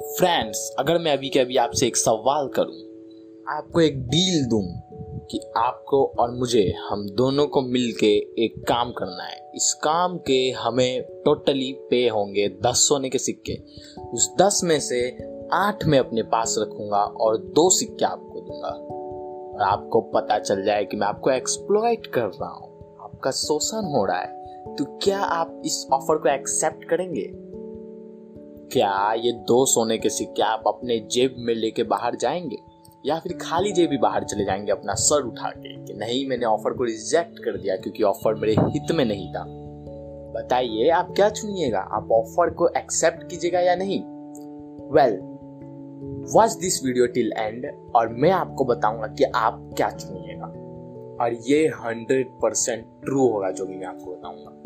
Friends अगर मैं अभी के अभी आपसे एक सवाल करूँ, आपको एक डील दूँ कि आपको और मुझे, हम दोनों को मिलके एक काम करना है। इस काम के हमें टोटली पे होंगे दस सोने के सिक्के। उस दस में से आठ में अपने पास रखूँगा और दो सिक्के आपको दूँगा। और आपको पता चल जाए कि मैं आपको एक्सप्लॉइट कर रहा हूँ। आपका शोषण हो रहा है। तो क्या आप इस ऑफ़र को एक्सेप्ट करेंगे? क्या ये दो सोने के सिक्के आप अपने जेब में लेके बाहर जाएँगे? या फिर खाली जेब ही बाहर चले जाएँगे अपना सर उठा के कि नहीं, मैंने ऑफ़र को रिजेक्ट कर दिया क्योंकि ऑफ़र मेरे हित में नहीं था। बताइए, आप क्या चुनिएगा? आप ऑफ़र को एक्सेप्ट कीजिएगा या नहीं? Well watch this video till end और मैं आपको बताऊँगा कि आप क्या चुनिएगा। और ये हंड्रेड परसेंट ट्रू होगा जो भी मैं आपको बताऊँगा।